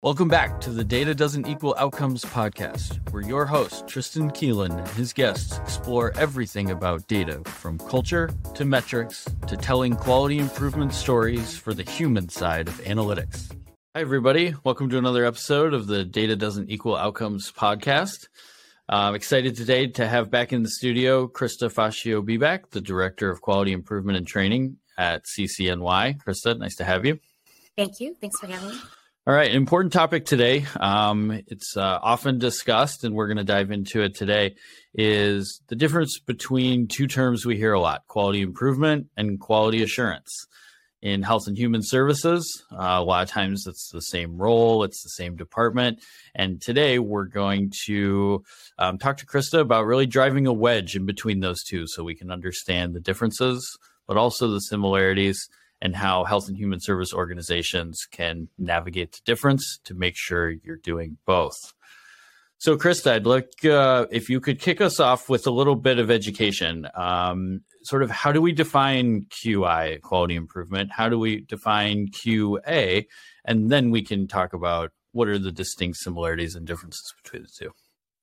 Welcome back to the Data Doesn't Equal Outcomes podcast, where your host, Tristan Keelan, and his guests explore everything about data from culture to metrics to telling quality improvement stories for the human side of analytics. Hi, everybody. Welcome to another episode of the Data Doesn't Equal Outcomes podcast. I'm excited today to have back in the studio Christa Foschio Bebak, the Director of Quality Improvement and Training at CCNY. Christa, nice to have you. Thank you. Thanks for having me. All right, important topic today. Um, it's uh, often discussed, and we're going to dive into it today. Is the difference between two terms we hear a lot: quality improvement and quality assurance. In health and human services, uh, a lot of times it's the same role, it's the same department. And today we're going to um, talk to Christa about really driving a wedge in between those two so we can understand the differences, but also the similarities and how health and human service organizations can navigate the difference to make sure you're doing both. So, Christa, I'd like uh, if you could kick us off with a little bit of education. Um, sort of how do we define QI, quality improvement? How do we define QA? And then we can talk about what are the distinct similarities and differences between the two.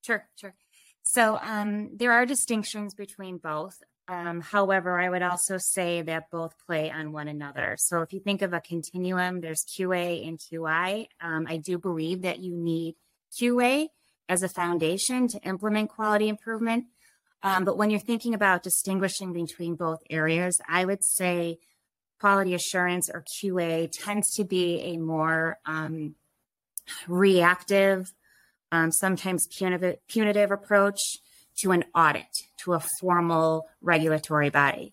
Sure, sure. So, um, there are distinctions between both. Um, however, I would also say that both play on one another. So if you think of a continuum, there's QA and QI. Um, I do believe that you need QA as a foundation to implement quality improvement. Um, but when you're thinking about distinguishing between both areas, I would say quality assurance or QA tends to be a more um, reactive, um, sometimes punitive, punitive approach to an audit, to a formal regulatory body.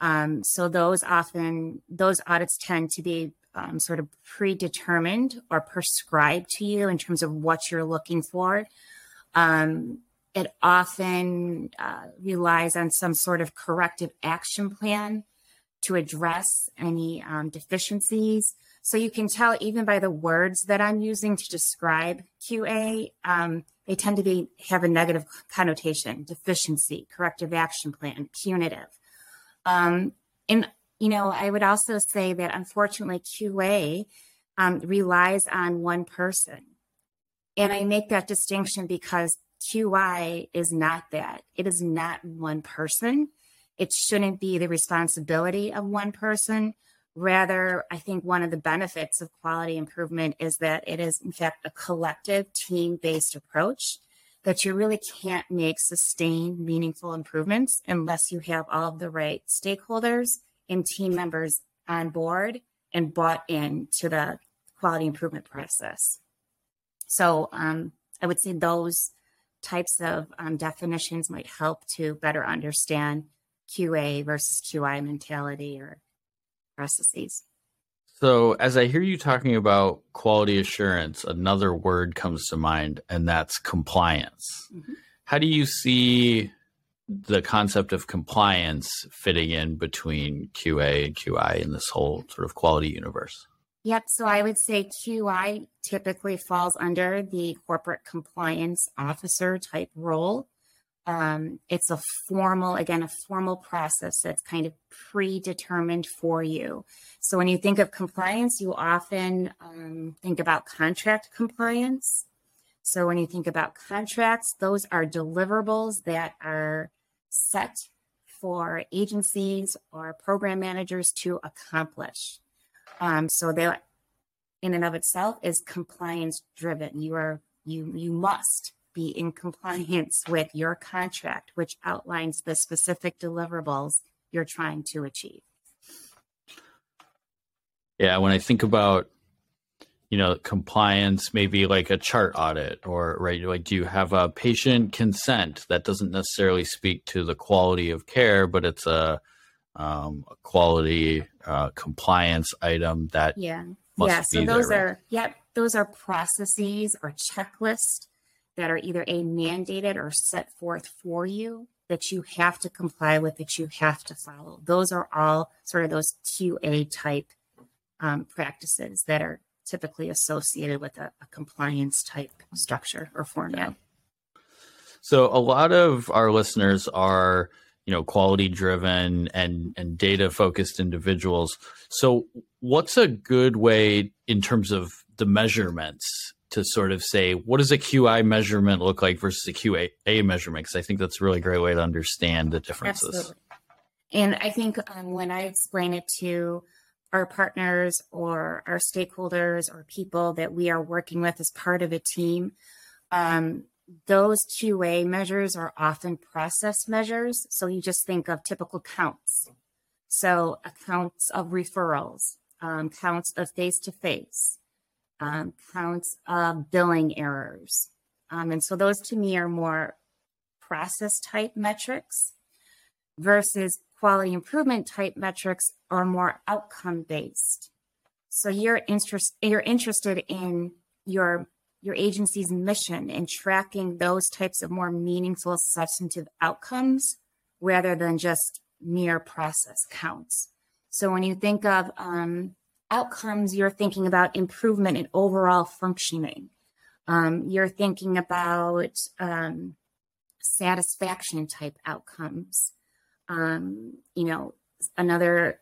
Um, so those often those audits tend to be um, sort of predetermined or prescribed to you in terms of what you're looking for. Um, it often uh, relies on some sort of corrective action plan to address any um, deficiencies. So you can tell even by the words that I'm using to describe QA, um, they tend to be have a negative connotation: deficiency, corrective action plan, punitive. Um, and you know, I would also say that unfortunately, QA um, relies on one person, and I make that distinction because QI is not that. It is not one person. It shouldn't be the responsibility of one person. Rather, I think one of the benefits of quality improvement is that it is, in fact, a collective team based approach that you really can't make sustained, meaningful improvements unless you have all of the right stakeholders and team members on board and bought in to the quality improvement process. So um, I would say those types of um, definitions might help to better understand QA versus QI mentality or processes. So, as I hear you talking about quality assurance, another word comes to mind, and that's compliance. Mm-hmm. How do you see the concept of compliance fitting in between QA and QI in this whole sort of quality universe? Yep. So I would say QI typically falls under the corporate compliance officer type role. Um, it's a formal, again, a formal process that's kind of predetermined for you. So when you think of compliance, you often um, think about contract compliance. So when you think about contracts, those are deliverables that are set for agencies or program managers to accomplish. Um, so that in and of itself is compliance driven. You are you you must be in compliance with your contract, which outlines the specific deliverables you're trying to achieve. Yeah, when I think about you know compliance maybe like a chart audit or right like do you have a patient consent that doesn't necessarily speak to the quality of care but it's a, um, a quality uh, compliance item that yeah yeah so those there, are right? yeah those are processes or checklists that are either a mandated or set forth for you that you have to comply with, that you have to follow. Those are all sort of those QA type um, practices that are typically associated with a, a compliance type structure or format. Yeah. So a lot of our listeners are, you know, quality driven and and data focused individuals. So what's a good way in terms of the measurements to sort of say what does a QI measurement look like versus a QA measurement? Because I think that's a really great way to understand the differences. Absolutely. And I think um, when I explain it to our partners or our stakeholders or people that we are working with as part of a team, um, those QA measures are often process measures. So you just think of typical counts. So accounts of referrals, um, counts of face to face, counts of billing errors. Um, and so those to me are more process type metrics versus quality improvement type metrics are more outcome based. So you're interest, you're interested in your your agency's mission in tracking those types of more meaningful substantive outcomes rather than just mere process counts. So when you think of um, outcomes, you're thinking about improvement in overall functioning. Um, you're thinking about um, satisfaction type outcomes. Um, you know, another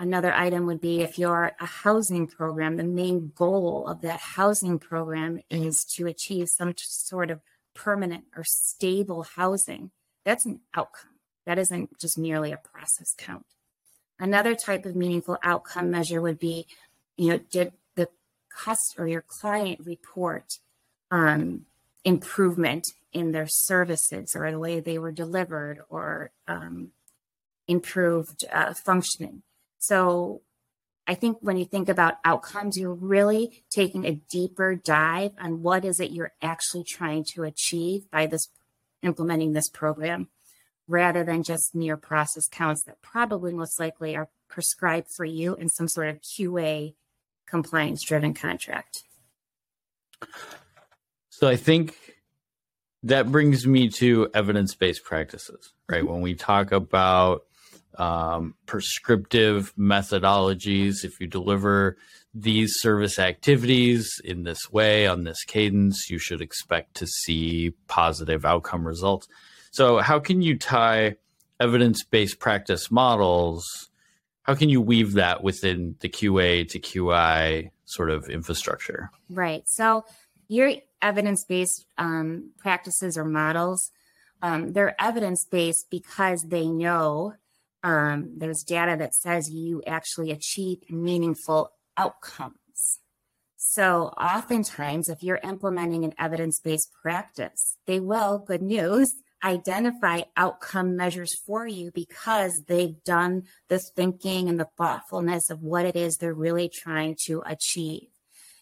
Another item would be if you're a housing program, the main goal of that housing program is to achieve some sort of permanent or stable housing. That's an outcome. That isn't just merely a process count. Another type of meaningful outcome measure would be, you know, did the customer or your client report um, improvement in their services or the way they were delivered or um, improved uh, functioning? So I think when you think about outcomes, you're really taking a deeper dive on what is it you're actually trying to achieve by this implementing this program rather than just mere process counts that probably most likely are prescribed for you in some sort of QA compliance driven contract. So I think that brings me to evidence based practices, right? When we talk about um, prescriptive methodologies. If you deliver these service activities in this way, on this cadence, you should expect to see positive outcome results. So, how can you tie evidence based practice models? How can you weave that within the QA to QI sort of infrastructure? Right. So, your evidence based um, practices or models, um, they're evidence based because they know um, there's data that says you actually achieve meaningful outcomes. So, oftentimes, if you're implementing an evidence based practice, they will, good news, identify outcome measures for you because they've done the thinking and the thoughtfulness of what it is they're really trying to achieve.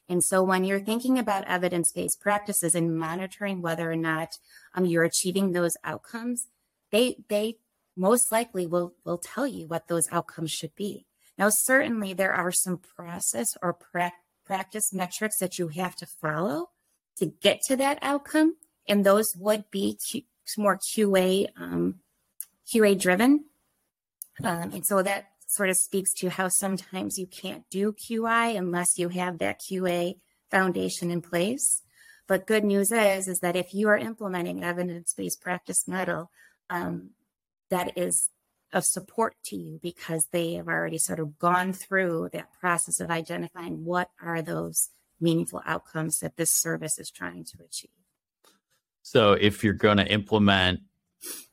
And so, when you're thinking about evidence based practices and monitoring whether or not um, you're achieving those outcomes, they, they most likely will will tell you what those outcomes should be. Now, certainly there are some process or pra- practice metrics that you have to follow to get to that outcome, and those would be more QA um, QA driven. Um, and so that sort of speaks to how sometimes you can't do QI unless you have that QA foundation in place. But good news is, is that if you are implementing evidence-based practice model, um, that is of support to you because they have already sort of gone through that process of identifying what are those meaningful outcomes that this service is trying to achieve. So if you're going to implement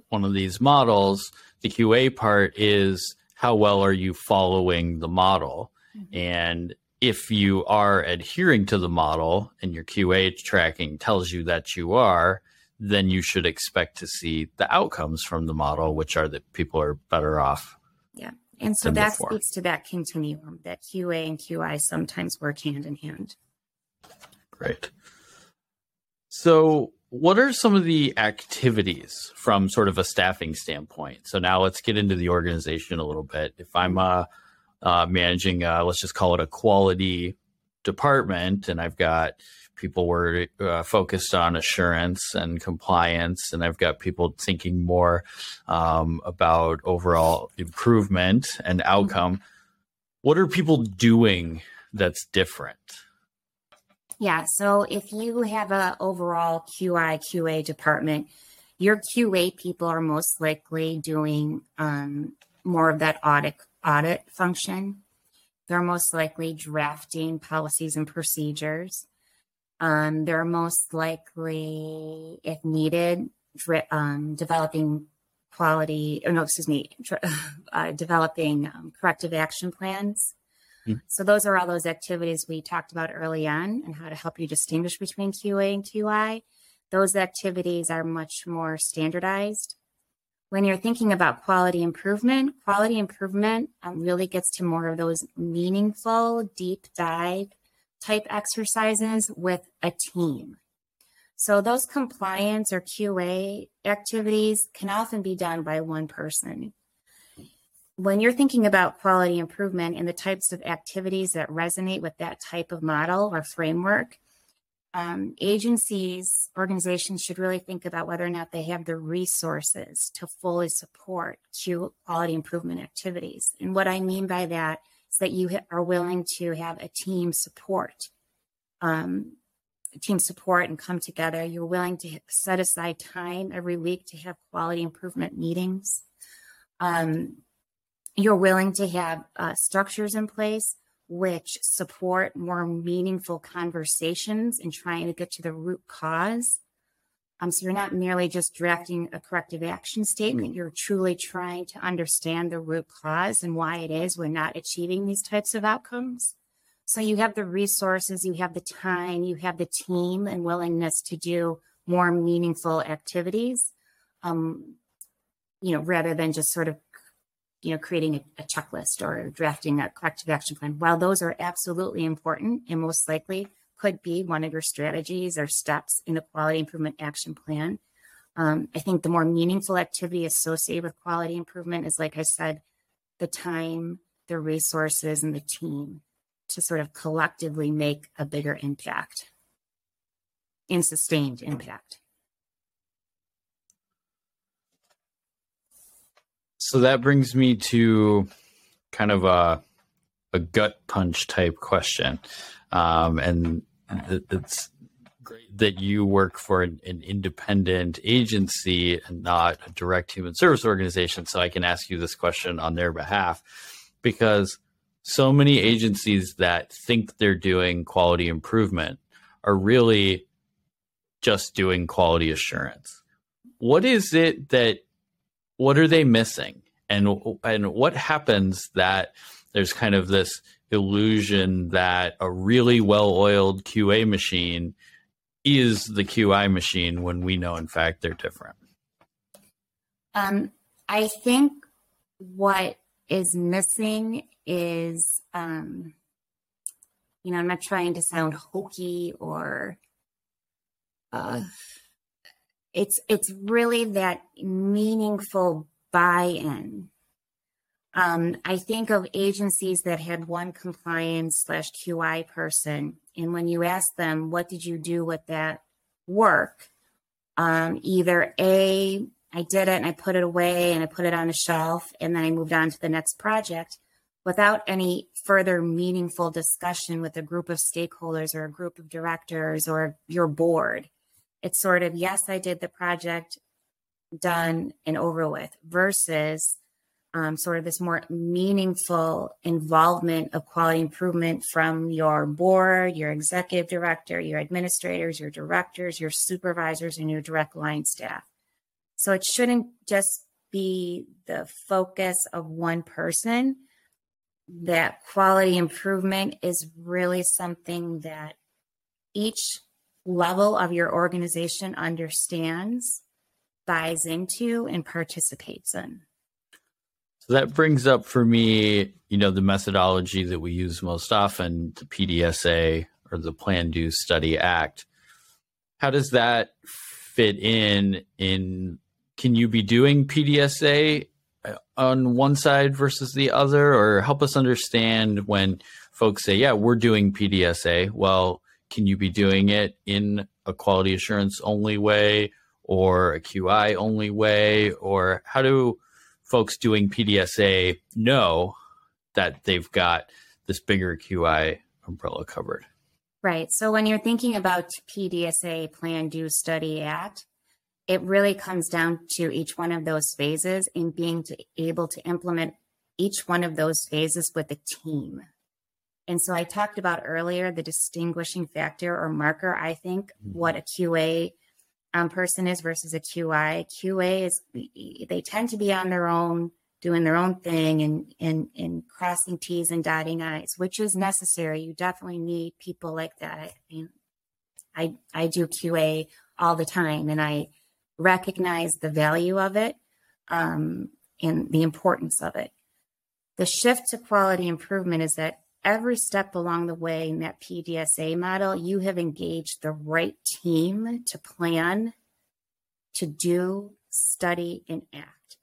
one of these models, the QA part is how well are you following the model? Mm-hmm. And if you are adhering to the model and your QA tracking tells you that you are, then you should expect to see the outcomes from the model, which are that people are better off. Yeah. And so that before. speaks to that continuum that QA and QI sometimes work hand in hand. Great. So, what are some of the activities from sort of a staffing standpoint? So, now let's get into the organization a little bit. If I'm uh, uh, managing, uh, let's just call it a quality department, and I've got people were uh, focused on assurance and compliance, and I've got people thinking more um, about overall improvement and outcome. What are people doing that's different? Yeah, so if you have a overall QI QA department, your QA people are most likely doing um, more of that audit audit function They're most likely drafting policies and procedures. Um, they're most likely, if needed, um, developing quality, or no, excuse me, uh, developing um, corrective action plans. Mm. So those are all those activities we talked about early on and how to help you distinguish between QA and QI. Those activities are much more standardized. When you're thinking about quality improvement, quality improvement um, really gets to more of those meaningful, deep dive type exercises with a team. So those compliance or QA activities can often be done by one person. When you're thinking about quality improvement and the types of activities that resonate with that type of model or framework, um, agencies, organizations should really think about whether or not they have the resources to fully support quality improvement activities. And what I mean by that is that you are willing to have a team support, um, team support and come together. You're willing to set aside time every week to have quality improvement meetings. Um, you're willing to have uh, structures in place which support more meaningful conversations and trying to get to the root cause. Um, so you're not merely just drafting a corrective action statement, you're truly trying to understand the root cause and why it is we're not achieving these types of outcomes. So you have the resources, you have the time, you have the team and willingness to do more meaningful activities. Um, you know, rather than just sort of you know, creating a, a, checklist or drafting a corrective action plan. While those are absolutely important and most likely could be one of your strategies or steps in a quality improvement action plan, um, I think the more meaningful activity associated with quality improvement is, like I said, the time, the resources, and the team to sort of collectively make a bigger impact and sustained impact. So that brings me to kind of a a gut punch type question, um, and it's great that you work for an, an, independent agency and not a direct human service organization. So I can ask you this question on their behalf, because so many agencies that think they're doing quality improvement are really just doing quality assurance. What is it that what are they missing? and and what happens that there's kind of this illusion that a really well-oiled QA machine is the QI machine when we know in fact they're different. Um, I think what is missing is, um, you know, I'm not trying to sound hokey or, uh, it's it's really that meaningful buy-in. Um, I think of agencies that had one compliance slash QI person, and when you ask them, "What did you do with that work?" Um, either a I did it and I put it away and I put it on the shelf and then I moved on to the next project without any further meaningful discussion with a group of stakeholders or a group of directors or your board. It's sort of, yes, I did the project done and over with versus um, sort of this more meaningful involvement of quality improvement from your board, your executive director, your administrators, your directors, your supervisors, and your direct line staff. So it shouldn't just be the focus of one person. That quality improvement is really something that each level of your organization understands buys into and participates in. So that brings up for me, you know, the methodology that we use most often, the PDSA or the Plan Do Study Act. How does that fit in in can you be doing PDSA uh, on one side versus the other or help us understand when folks say, "Yeah, we're doing PDSA." Well, can you be doing it in a quality assurance only way or a QI only way? Or how do folks doing PDSA know that they've got this bigger QI umbrella covered? Right. So when you're thinking about PDSA, plan, do, study, act, it really comes down to each one of those phases and being to, able to implement each one of those phases with a team. And so I talked about earlier the distinguishing factor or marker, I think, mm-hmm. what a QA um, person is versus a QI. QA is, they tend to be on their own, doing their own thing and, and, and crossing T's and dotting I's, which is necessary. You definitely need people like that. I mean, I, I do QA all the time and I recognize the value of it um, and the importance of it. The shift to quality improvement is that every step along the way in that PDSA model, you have engaged the right team to plan, to do, study, and act.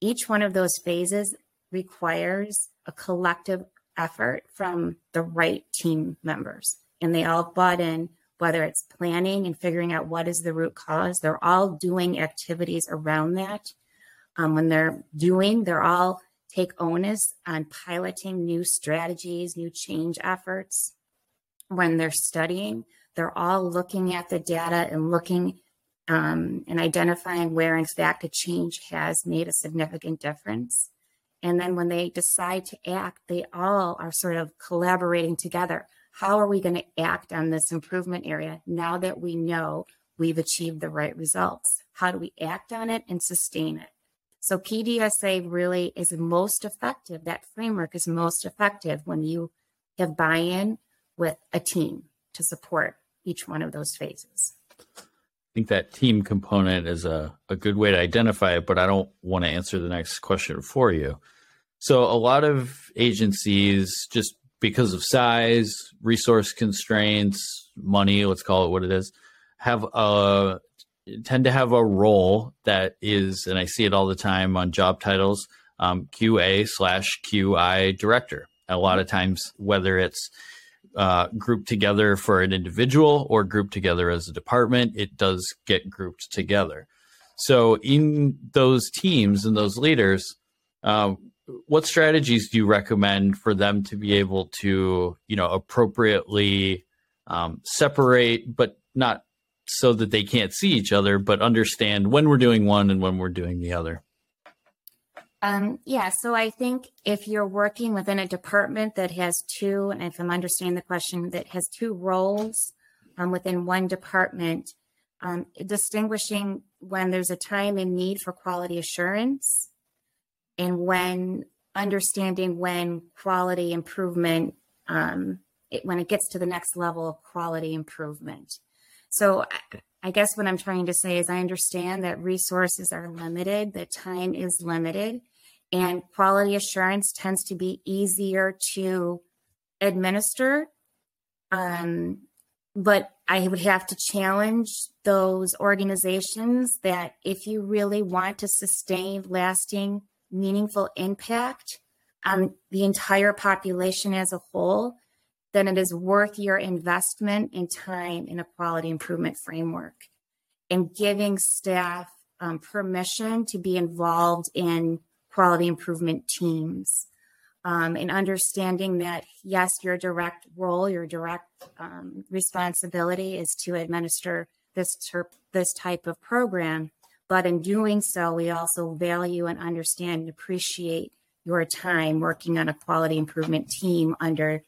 Each one of those phases requires a collective effort from the right team members. And they all bought in, whether it's planning and figuring out what is the root cause, they're all doing activities around that. Um, when they're doing, they're all take onus on piloting new strategies, new change efforts. When they're studying, they're all looking at the data and looking um, and identifying where, in fact, a change has made a significant difference. And then when they decide to act, they all are sort of collaborating together. How are we going to act on this improvement area now that we know we've achieved the right results? How do we act on it and sustain it? So PDSA really is most effective. That framework is most effective when you have buy in with a team to support each one of those phases. I think that team component is a, a good way to identify it, but I don't want to answer the next question for you. So, a lot of agencies, just because of size, resource constraints, money, let's call it what it is, have a tend to have a role that is, and I see it all the time on job titles, um, QA slash QI director. A lot of times, whether it's uh, grouped together for an individual or grouped together as a department, it does get grouped together. So, in those teams and those leaders, uh, what strategies do you recommend for them to be able to, you know, appropriately um, separate, but not so that they can't see each other, but understand when we're doing one and when we're doing the other? Um, yeah, so I think if you're working within a department that has two, and if I'm understanding the question, that has two roles um, within one department, um, distinguishing when there's a time and need for quality assurance and when understanding when quality improvement, um, it, when it gets to the next level of quality improvement. So I guess what I'm trying to say is I understand that resources are limited, that time is limited, and quality assurance tends to be easier to administer. Um, but I would have to challenge those organizations that if you really want to sustain lasting, meaningful impact on the entire population as a whole, then it is worth your investment in time in a quality improvement framework and giving staff um, permission to be involved in quality improvement teams um, and understanding that yes your direct role your direct um, responsibility is to administer this ter- this type of program but in doing so we also value and understand and appreciate your time working on a quality improvement team under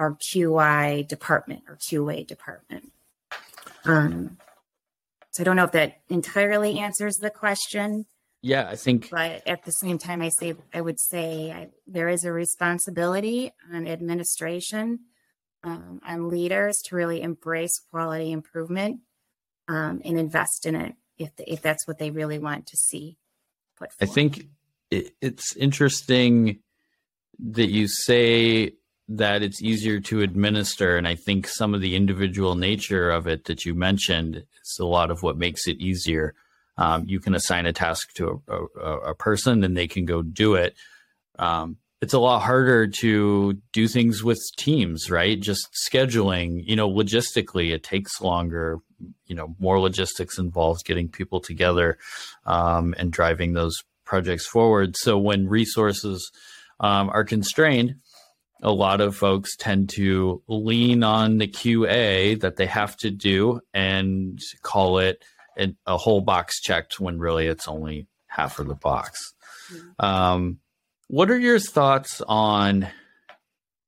our QI department or QA department. Um, so I don't know if that entirely answers the question. Yeah, I think. But at the same time, I say I would say I, there is a responsibility on administration, um, on leaders to really embrace quality improvement um, and invest in it if the, if that's what they really want to see. Put forward. I think it, it's interesting that you say that it's easier to administer. And I think some of the individual nature of it that you mentioned is a lot of what makes it easier. Um, you can assign a task to a, a, a, person and they can go do it. Um, it's a lot harder to do things with teams, right? Just scheduling, you know, logistically, it takes longer, you know, more logistics involved getting people together um, and driving those projects forward. So when resources um, are constrained, a lot of folks tend to lean on the QA that they have to do and call it a, a whole box checked when really it's only half of the box. Mm-hmm. Um, what are your thoughts on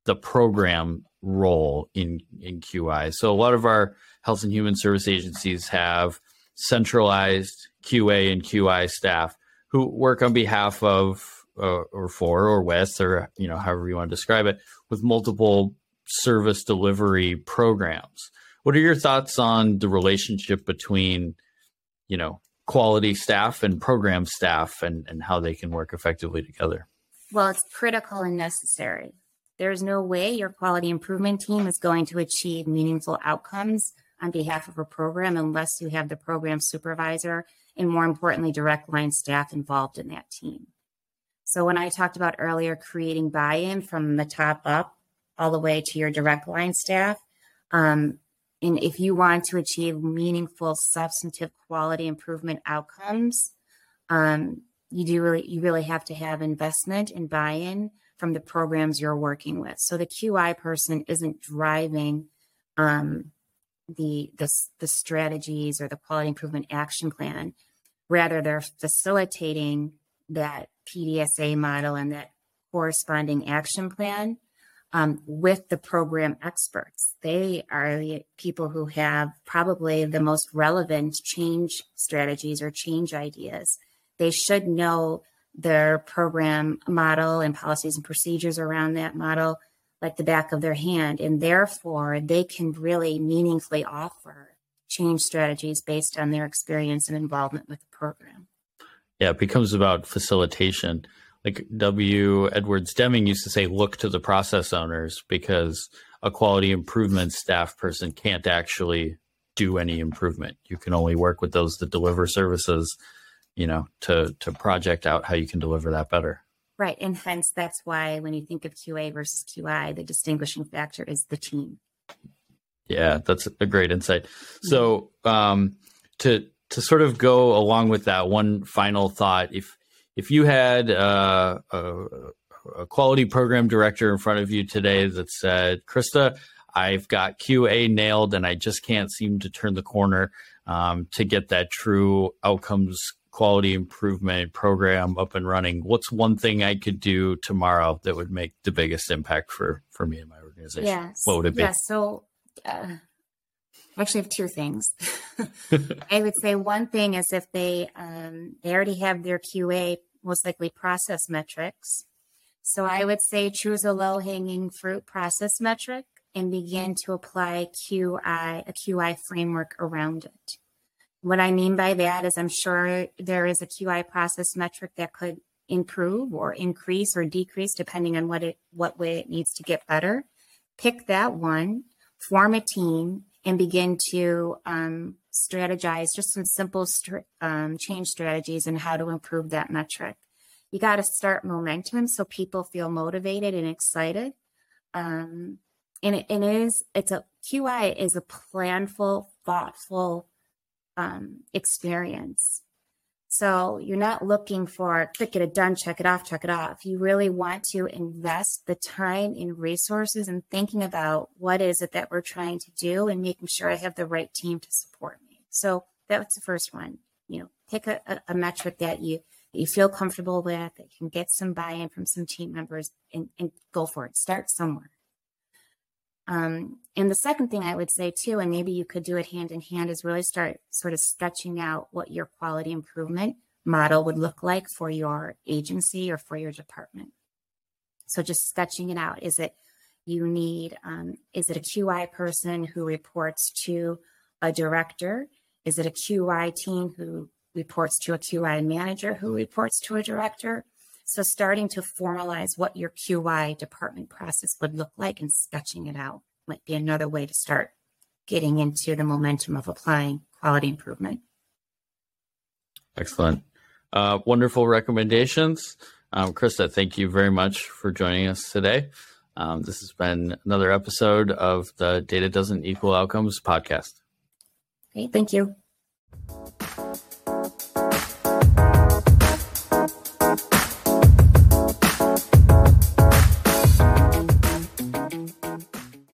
the program role in in QI. So a lot of our health and human service agencies have centralized QA and QI staff who work on behalf of uh, or for or with or you know however you want to describe it with multiple service delivery programs. What are your thoughts on the relationship between you know quality staff and program staff and, and how they can work effectively together? Well, it's critical and necessary. There's no way your quality improvement team is going to achieve meaningful outcomes on behalf of a program unless you have the program supervisor and, more importantly, direct line staff involved in that team. So, when I talked about earlier creating buy in from the top up all the way to your direct line staff, um, and if you want to achieve meaningful, substantive quality improvement outcomes, um, you do really you really have to have investment and buy-in from the programs you're working with. So the QI person isn't driving um, the, the the strategies or the quality improvement action plan. Rather, they're facilitating that PDSA model and that corresponding action plan um, with the program experts. They are the people who have probably the most relevant change strategies or change ideas. They should know their program model and policies and procedures around that model like the back of their hand. And therefore, they can really meaningfully offer change strategies based on their experience and involvement with the program. Yeah, it becomes about facilitation like W. Edwards Deming used to say, look to the process owners because a quality improvement staff person can't actually do any improvement. You can only work with those that deliver services, you know, to to project out how you can deliver that better. Right. And hence that's why when you think of QA versus QI, the distinguishing factor is the team. Yeah, that's a great insight. So um to to sort of go along with that, one final thought, if if you had uh, a, a, quality program director in front of you today that said, Christa, I've got QA nailed and I just can't seem to turn the corner um, to get that true outcomes quality improvement program up and running. What's one thing I could do tomorrow that would make the biggest impact for, for me and my organization? Yes. What would it be? Yes. So, uh, I actually have two things. I would say one thing is if they um, they already have their QA most likely process metrics. So I would say choose a low hanging fruit process metric and begin to apply QI a QI framework around it. What I mean by that is I'm sure there is a QI process metric that could improve or increase or decrease depending on what it what way it needs to get better. Pick that one, form a team, and begin to um, strategize just some simple um, change strategies and how to improve that metric. You got to start momentum so people feel motivated and excited. Um, and it, it is, it's a QI is a planful, thoughtful um, experience. So you're not looking for quick, get it done, check it off, check it off. You really want to invest the time and resources and thinking about what is it that we're trying to do and making sure I have the right team to support me. So that's the first one. You know, pick a, a, a metric that you that you feel comfortable with, that you can get some buy-in from some team members and, and go for it. Start somewhere. Um, and the second thing I would say too, and maybe you could do it hand in hand, is really start sort of sketching out what your quality improvement model would look like for your agency or for your department. So just sketching it out. Is it you need, um, is it a QI person who reports to a director? Is it a QI team who reports to a QI manager who reports to a director? So starting to formalize what your QI department process would look like and sketching it out might be another way to start getting into the momentum of applying quality improvement. Excellent. Uh, wonderful recommendations. Um, Christa, thank you very much for joining us today. Um, this has been another episode of the Data Doesn't Equal Outcomes podcast. Great. Thank you.